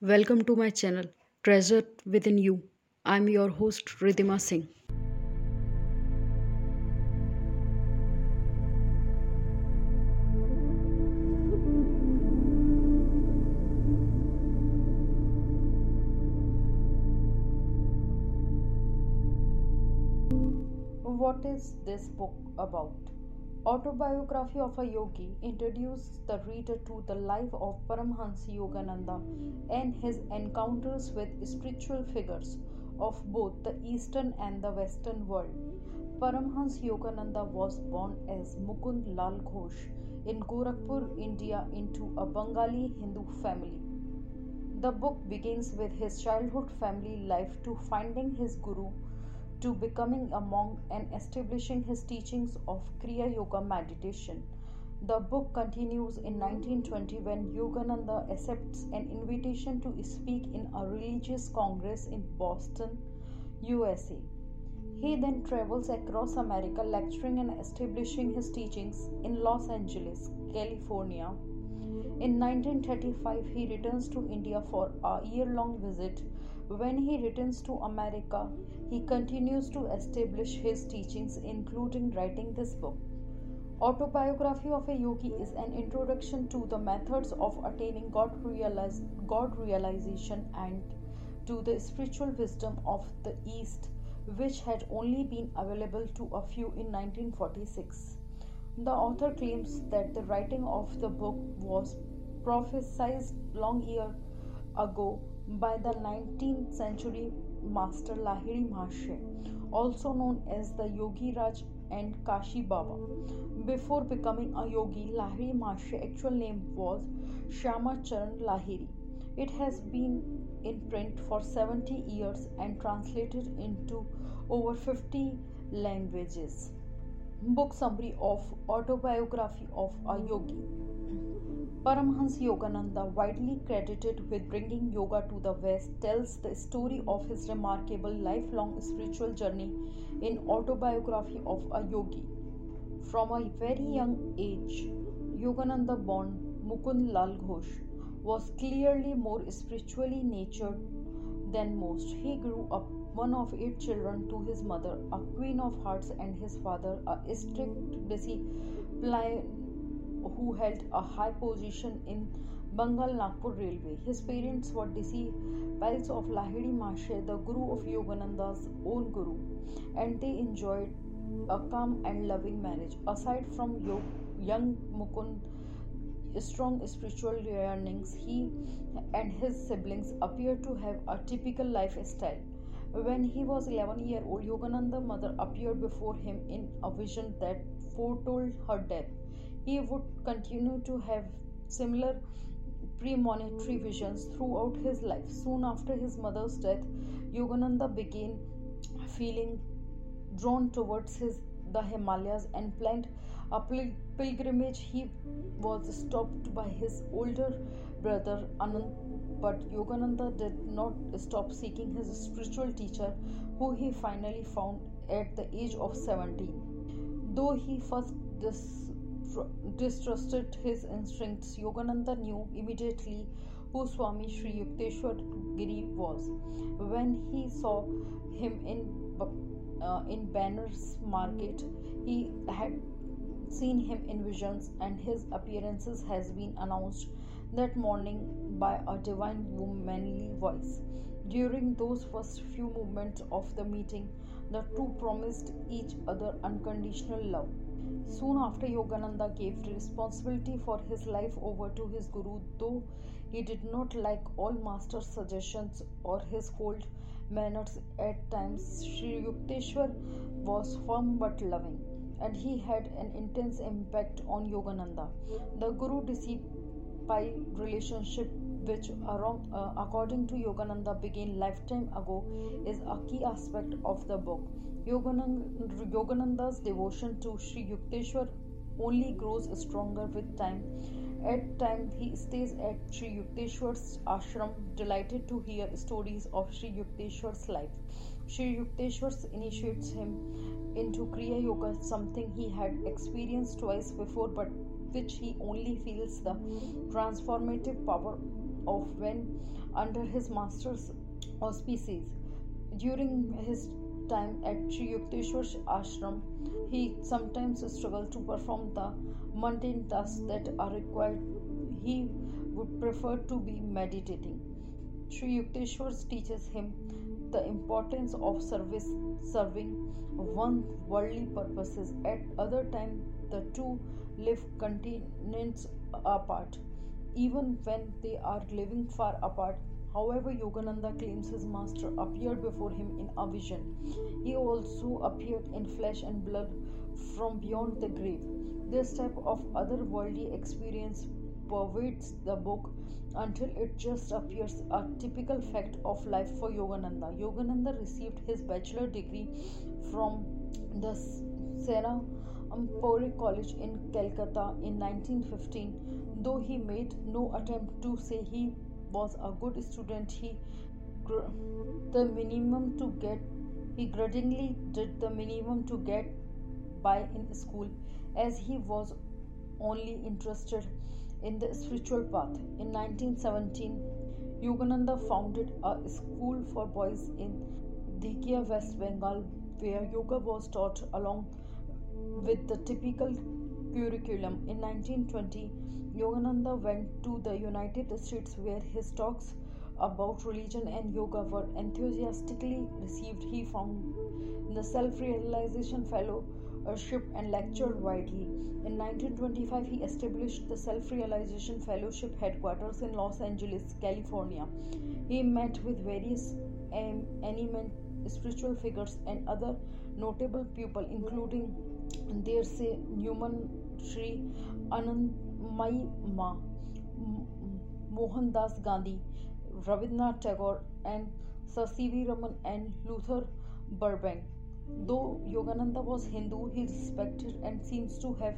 Welcome to my channel, Treasure Within You. I'm your host, Ridhima Singh. What is this book about? Autobiography of a Yogi introduces the reader to the life of Paramhansa Yogananda and his encounters with spiritual figures of both the Eastern and the Western world. Paramhans Yogananda was born as Mukund Lal Ghosh in Gorakhpur, India, into a Bengali Hindu family. The book begins with his childhood family life to finding his guru to becoming a monk and establishing his teachings of Kriya Yoga meditation. The book continues in 1920 when Yogananda accepts an invitation to speak in a religious congress in Boston, USA. He then travels across America lecturing and establishing his teachings in Los Angeles, California. In 1935, he returns to India for a year long visit when he returns to America, he continues to establish his teachings, including writing this book. Autobiography of a Yogi is an introduction to the methods of attaining God, realize, God realization and to the spiritual wisdom of the East, which had only been available to a few in 1946. The author claims that the writing of the book was prophesied long year ago by the 19th century master Lahiri Mahasaya, also known as the Yogi Raj and Kashi Baba. Before becoming a yogi, Lahiri Mahasaya's actual name was Shama Charan Lahiri. It has been in print for 70 years and translated into over 50 languages. Book summary of Autobiography of a Yogi. Paramhans Yogananda, widely credited with bringing yoga to the West, tells the story of his remarkable lifelong spiritual journey in Autobiography of a Yogi. From a very young age, Yogananda born Mukund Lal Ghosh was clearly more spiritually natured than most. He grew up one of eight children to his mother, a queen of hearts, and his father, a strict disciplinarian who held a high position in Bengal Nagpur Railway. His parents were disciples of Lahiri Mahasaya, the guru of Yogananda's own guru, and they enjoyed a calm and loving marriage. Aside from young Mukund strong spiritual yearnings, he and his siblings appear to have a typical lifestyle. When he was 11 year old, Yogananda's mother appeared before him in a vision that foretold her death. He would continue to have similar premonitory visions throughout his life. Soon after his mother's death, Yogananda began feeling drawn towards his the Himalayas and planned a pilgrimage. He was stopped by his older brother Anand, but Yogananda did not stop seeking his spiritual teacher, who he finally found at the age of 17. Though he first dis- distrusted his instincts, Yogananda knew immediately who Swami Sri Yukteswar Giri was. When he saw him in uh, in Benares market, he had seen him in visions, and his appearances has been announced that morning by a divine womanly voice. During those first few moments of the meeting, the two promised each other unconditional love. Soon after, Yogananda gave responsibility for his life over to his guru, though he did not like all master's suggestions or his cold manners at times. Sri Yukteswar was firm but loving, and he had an intense impact on Yogananda. The guru disciple relationship which uh, according to Yogananda began lifetime ago is a key aspect of the book. Yogananda's devotion to Sri Yukteswar only grows stronger with time. At times, he stays at Sri Yukteswar's ashram, delighted to hear stories of Sri Yukteswar's life. Sri Yukteswar initiates him into Kriya Yoga, something he had experienced twice before, but which he only feels the transformative power of when under his master's auspices. During his time at Sri Yukteswar Ashram, he sometimes struggled to perform the mundane tasks that are required. He would prefer to be meditating. Sri Yukteswar teaches him the importance of service serving one worldly purposes. At other time, the two live continents apart. Even when they are living far apart, However, Yogananda claims his master appeared before him in a vision. He also appeared in flesh and blood from beyond the grave. This type of otherworldly experience pervades the book until it just appears a typical fact of life for Yogananda. Yogananda received his bachelor degree from the Sera Ampore College in Calcutta in 1915, though he made no attempt to say he was a good student. He the minimum to get he grudgingly did the minimum to get by in school as he was only interested in the spiritual path. In 1917, Yogananda founded a school for boys in Dihika, West Bengal, where yoga was taught along with the typical curriculum. In 1920, Yogananda went to the United States where his talks about religion and yoga were enthusiastically received. He found the Self Realization Fellowship and lectured widely. In 1925, he established the Self Realization Fellowship headquarters in Los Angeles, California. He met with various um, eminent spiritual figures and other notable people, including Therese Neumann, Sri Anandamayi Ma, Mohandas Gandhi, Rabindranath Tagore, and Sir. Raman and Luther Burbank. Though Yogananda was Hindu, he respected and seems to have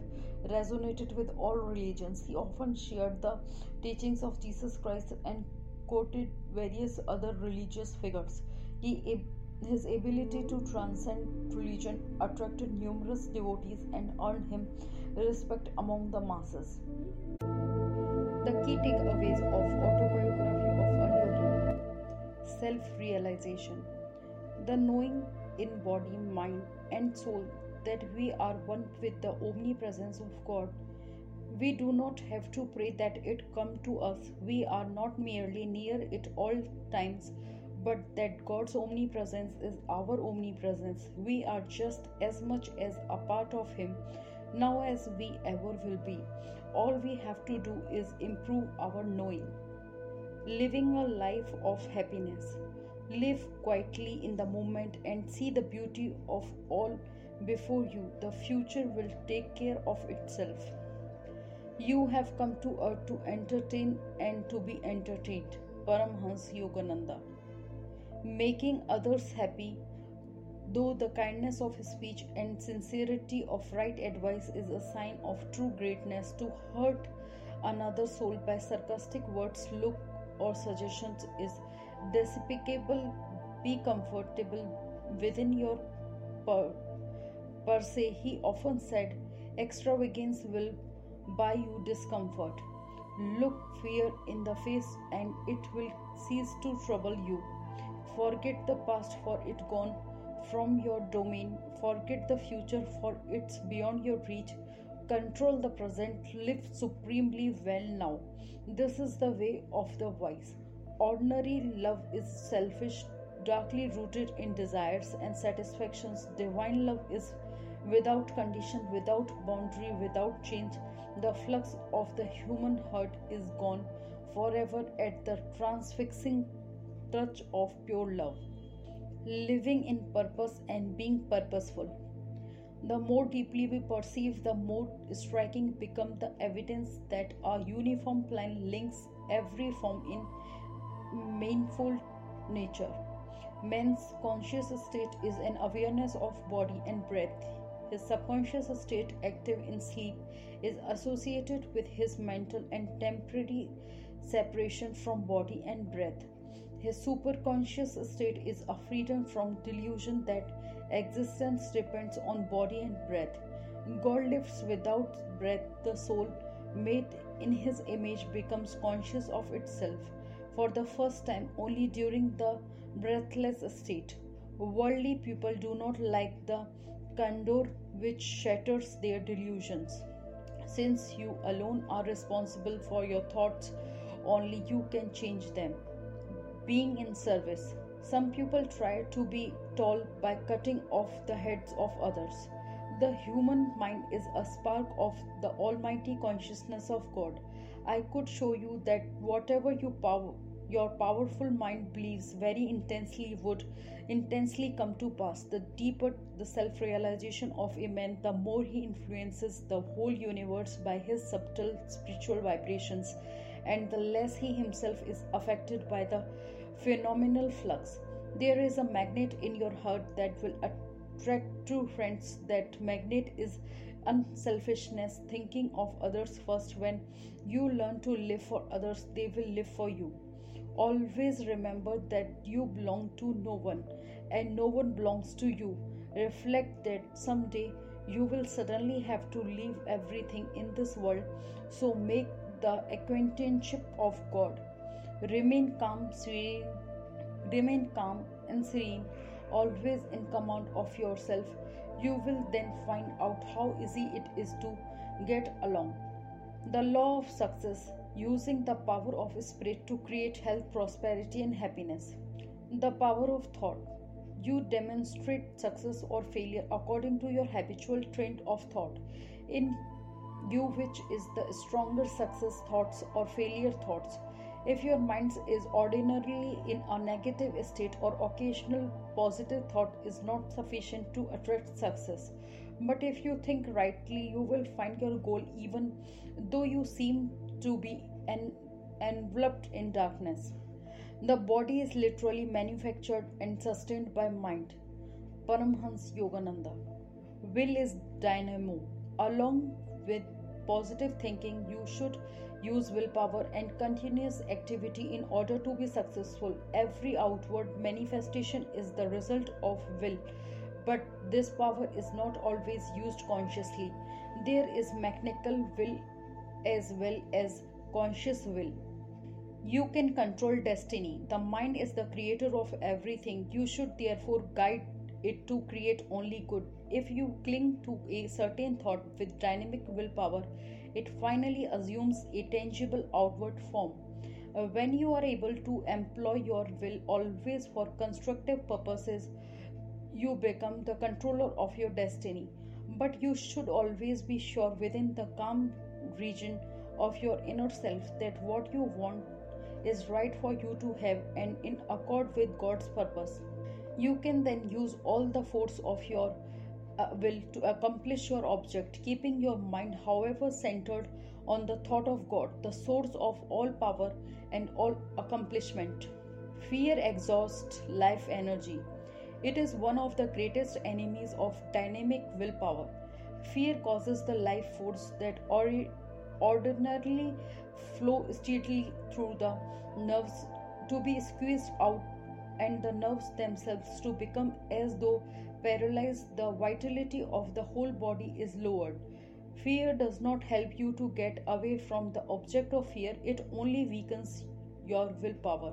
resonated with all religions. He often shared the teachings of Jesus Christ and quoted various other religious figures. He, his ability to transcend religion attracted numerous devotees and earned him respect among the masses. The key takeaways of autobiography of a yogi self realization the knowing in body mind and soul that we are one with the omnipresence of god we do not have to pray that it come to us we are not merely near it all times but that god's omnipresence is our omnipresence we are just as much as a part of him now as we ever will be. All we have to do is improve our knowing. Living a life of happiness. Live quietly in the moment and see the beauty of all before you. The future will take care of itself. You have come to earth to entertain and to be entertained. Paramhans Yogananda. Making others happy though the kindness of speech and sincerity of right advice is a sign of true greatness to hurt another soul by sarcastic words look or suggestions is despicable be comfortable within your per, per se he often said extravagance will buy you discomfort look fear in the face and it will cease to trouble you forget the past for it gone from your domain. Forget the future, for it's beyond your reach. Control the present, live supremely well now. This is the way of the wise. Ordinary love is selfish, darkly rooted in desires and satisfactions. Divine love is without condition, without boundary, without change. The flux of the human heart is gone forever at the transfixing touch of pure love living in purpose and being purposeful. The more deeply we perceive, the more striking become the evidence that our uniform plan links every form in meaningful nature. Man's conscious state is an awareness of body and breath. His subconscious state, active in sleep, is associated with his mental and temporary separation from body and breath. His superconscious state is a freedom from delusion that existence depends on body and breath. God lives without breath. The soul, made in His image, becomes conscious of itself. For the first time only during the breathless state. Worldly people do not like the candor which shatters their delusions. Since you alone are responsible for your thoughts, only you can change them. Being in service. Some people try to be tall by cutting off the heads of others. The human mind is a spark of the almighty consciousness of God. I could show you that whatever you power, your powerful mind believes very intensely would intensely come to pass. The deeper the self realization of a man, the more he influences the whole universe by his subtle spiritual vibrations, and the less he himself is affected by the phenomenal flux. There is a magnet in your heart that will attract true friends. That magnet is unselfishness, thinking of others first. When you learn to live for others, they will live for you. Always remember that you belong to no one and no one belongs to you. Reflect that someday you will suddenly have to leave everything in this world. So make the acquaintanceship of God. Remain calm, serene, remain calm and serene, always in command of yourself. You will then find out how easy it is to get along. The law of success using the power of spirit to create health, prosperity, and happiness. The power of thought. You demonstrate success or failure according to your habitual trend of thought. In you, which is the stronger success thoughts or failure thoughts. If your mind is ordinarily in a negative state or occasional positive thought is not sufficient to attract success. But if you think rightly, you will find your goal even though you seem to be en- enveloped in darkness. The body is literally manufactured and sustained by mind. Paramhans Yogananda. Will is dynamo. Along with positive thinking, you should use willpower and continuous activity in order to be successful. Every outward manifestation is the result of will, but this power is not always used consciously. There is mechanical will as well as conscious will. You can control destiny. The mind is the creator of everything. You should therefore guide it to create only good. If you cling to a certain thought with dynamic willpower, it finally assumes a tangible outward form. Uh, when you are able to employ your will always for constructive purposes, you become the controller of your destiny. But you should always be sure within the calm region of your inner self that what you want is right for you to have and in accord with God's purpose. You can then use all the force of your uh, will to accomplish your object, keeping your mind, however, centered on the thought of God, the source of all power and all accomplishment. Fear exhausts life energy. It is one of the greatest enemies of dynamic willpower. Fear causes the life force that ori- ordinarily flow steadily through the nerves to be squeezed out and the nerves themselves to become as though paralyzed the vitality of the whole body is lowered. Fear does not help you to get away from the object of fear it only weakens your willpower.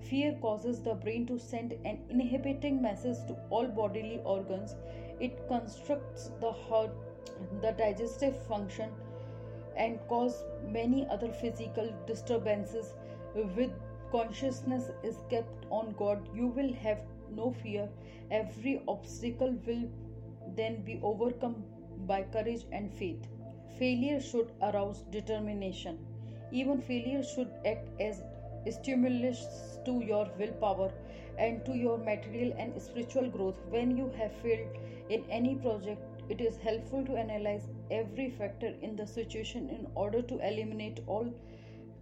Fear causes the brain to send an inhibiting message to all bodily organs. It constructs the heart the digestive function and cause many other physical disturbances. With consciousness is kept on god you will have no fear. Every obstacle will then be overcome by courage and faith. Failure should arouse determination. Even failure should act as stimulus to your willpower and to your material and spiritual growth. When you have failed in any project it is helpful to analyze every factor in the situation in order to eliminate all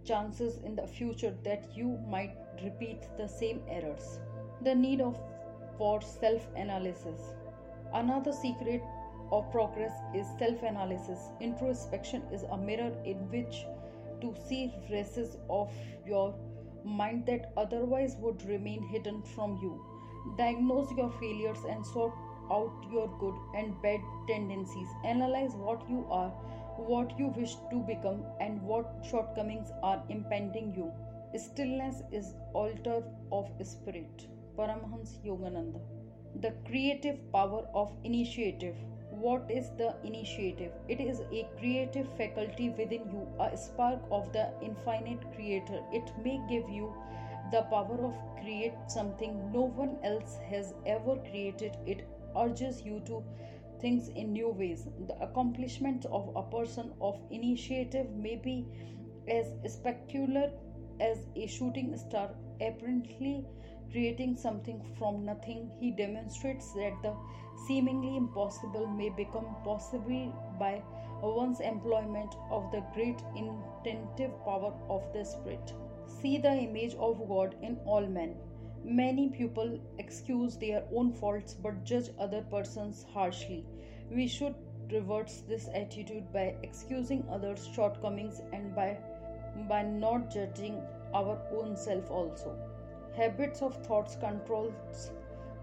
chances in the future that you might repeat the same errors. The need of for self-analysis. Another secret of progress is self-analysis. Introspection is a mirror in which to see traces of your mind that otherwise would remain hidden from you. Diagnose your failures and sort out your good and bad tendencies. Analyze what you are, what you wish to become, and what shortcomings are impeding you. Stillness is altar of spirit. Paramhans Yogananda. The creative power of initiative. What is the initiative? It is a creative faculty within you, a spark of the infinite creator. It may give you the power of create something no one else has ever created. It urges you to things in new ways. The accomplishment of a person of initiative may be as spectacular as a shooting star apparently creating something from nothing. He demonstrates that the seemingly impossible may become possible by one's employment of the great intentive power of the Spirit. See the image of God in all men. Many people excuse their own faults but judge other persons harshly. We should reverse this attitude by excusing others' shortcomings and by by not judging our own self also. Habits of thoughts controls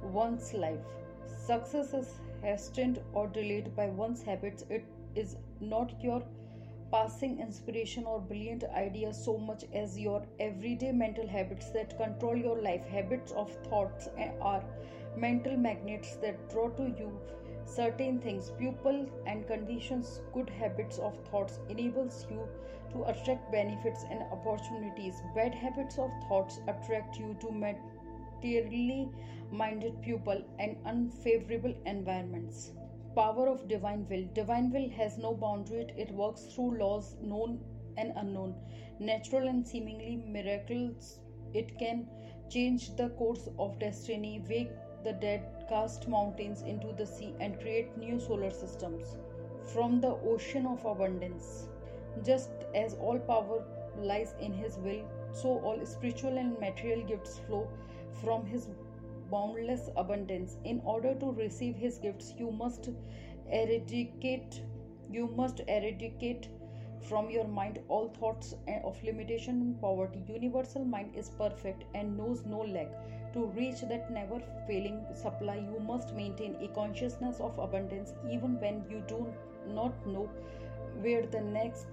one's life. Success is hastened or delayed by one's habits. It is not your passing inspiration or brilliant ideas so much as your everyday mental habits that control your life. Habits of thoughts are mental magnets that draw to you certain things people and conditions good habits of thoughts enables you to attract benefits and opportunities. Bad habits of thoughts attract you to materially minded people and unfavorable environments. Power of divine will. Divine will has no boundary. It works through laws known and unknown. Natural and seemingly miracles. It can change the course of destiny wake the dead cast mountains into the sea and create new solar systems from the ocean of abundance just as all power lies in his will so all spiritual and material gifts flow from his boundless abundance. In order to receive his gifts, you must eradicate you must eradicate from your mind all thoughts of limitation and poverty. Universal mind is perfect and knows no lack. To reach that never failing supply, you must maintain a consciousness of abundance even when you do not know where the next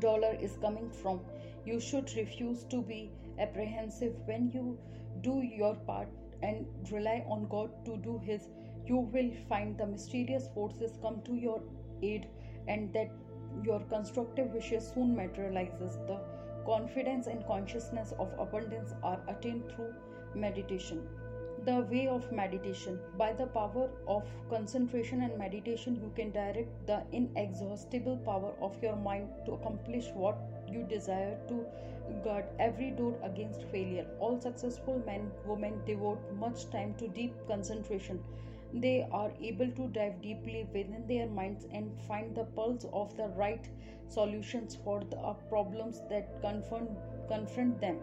dollar is coming from. You should refuse to be apprehensive when you do your part and rely on God to do His, you will find the mysterious forces come to your aid and that your constructive wishes soon materializes. The confidence and consciousness of abundance are attained through meditation. The way of meditation. By the power of concentration and meditation, you can direct the inexhaustible power of your mind to accomplish what you desire to guard every door against failure. All successful men, women devote much time to deep concentration. They are able to dive deeply within their minds and find the pulse of the right solutions for the problems that confront, confront them.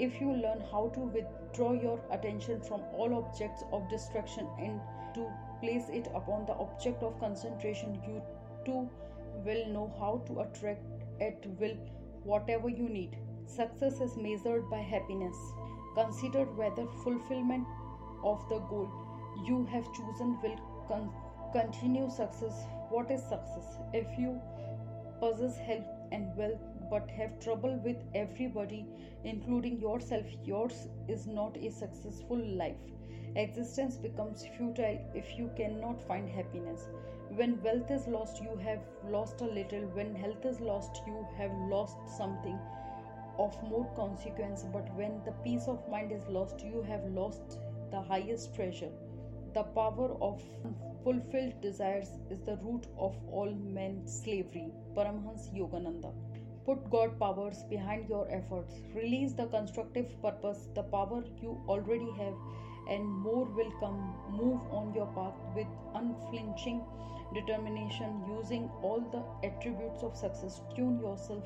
If you learn how to withdraw your attention from all objects of distraction and to place it upon the object of concentration, you too will know how to attract at will whatever you need. Success is measured by happiness. Consider whether fulfillment of the goal you have chosen will con- continue success. What is success? If you possess health and wealth but have trouble with everybody, including yourself, yours is not a successful life. Existence becomes futile if you cannot find happiness. When wealth is lost, you have lost a little. When health is lost, you have lost something of more consequence. But when the peace of mind is lost, you have lost the highest treasure. The power of fulfilled desires is the root of all men's slavery. Paramhans Yogananda. Put God powers behind your efforts. Release the constructive purpose, the power you already have, and more will come. Move on your path with unflinching determination, using all the attributes of success. Tune yourself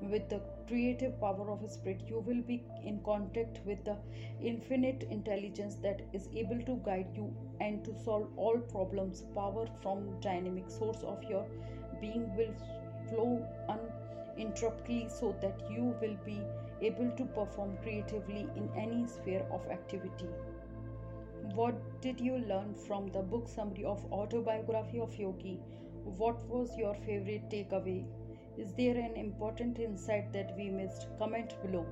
with the creative power of spirit you will be in contact with the infinite intelligence that is able to guide you and to solve all problems power from dynamic source of your being will flow uninterruptedly so that you will be able to perform creatively in any sphere of activity what did you learn from the book summary of Autobiography of Yogi? What was your favorite takeaway? Is there an important insight that we missed? Comment below.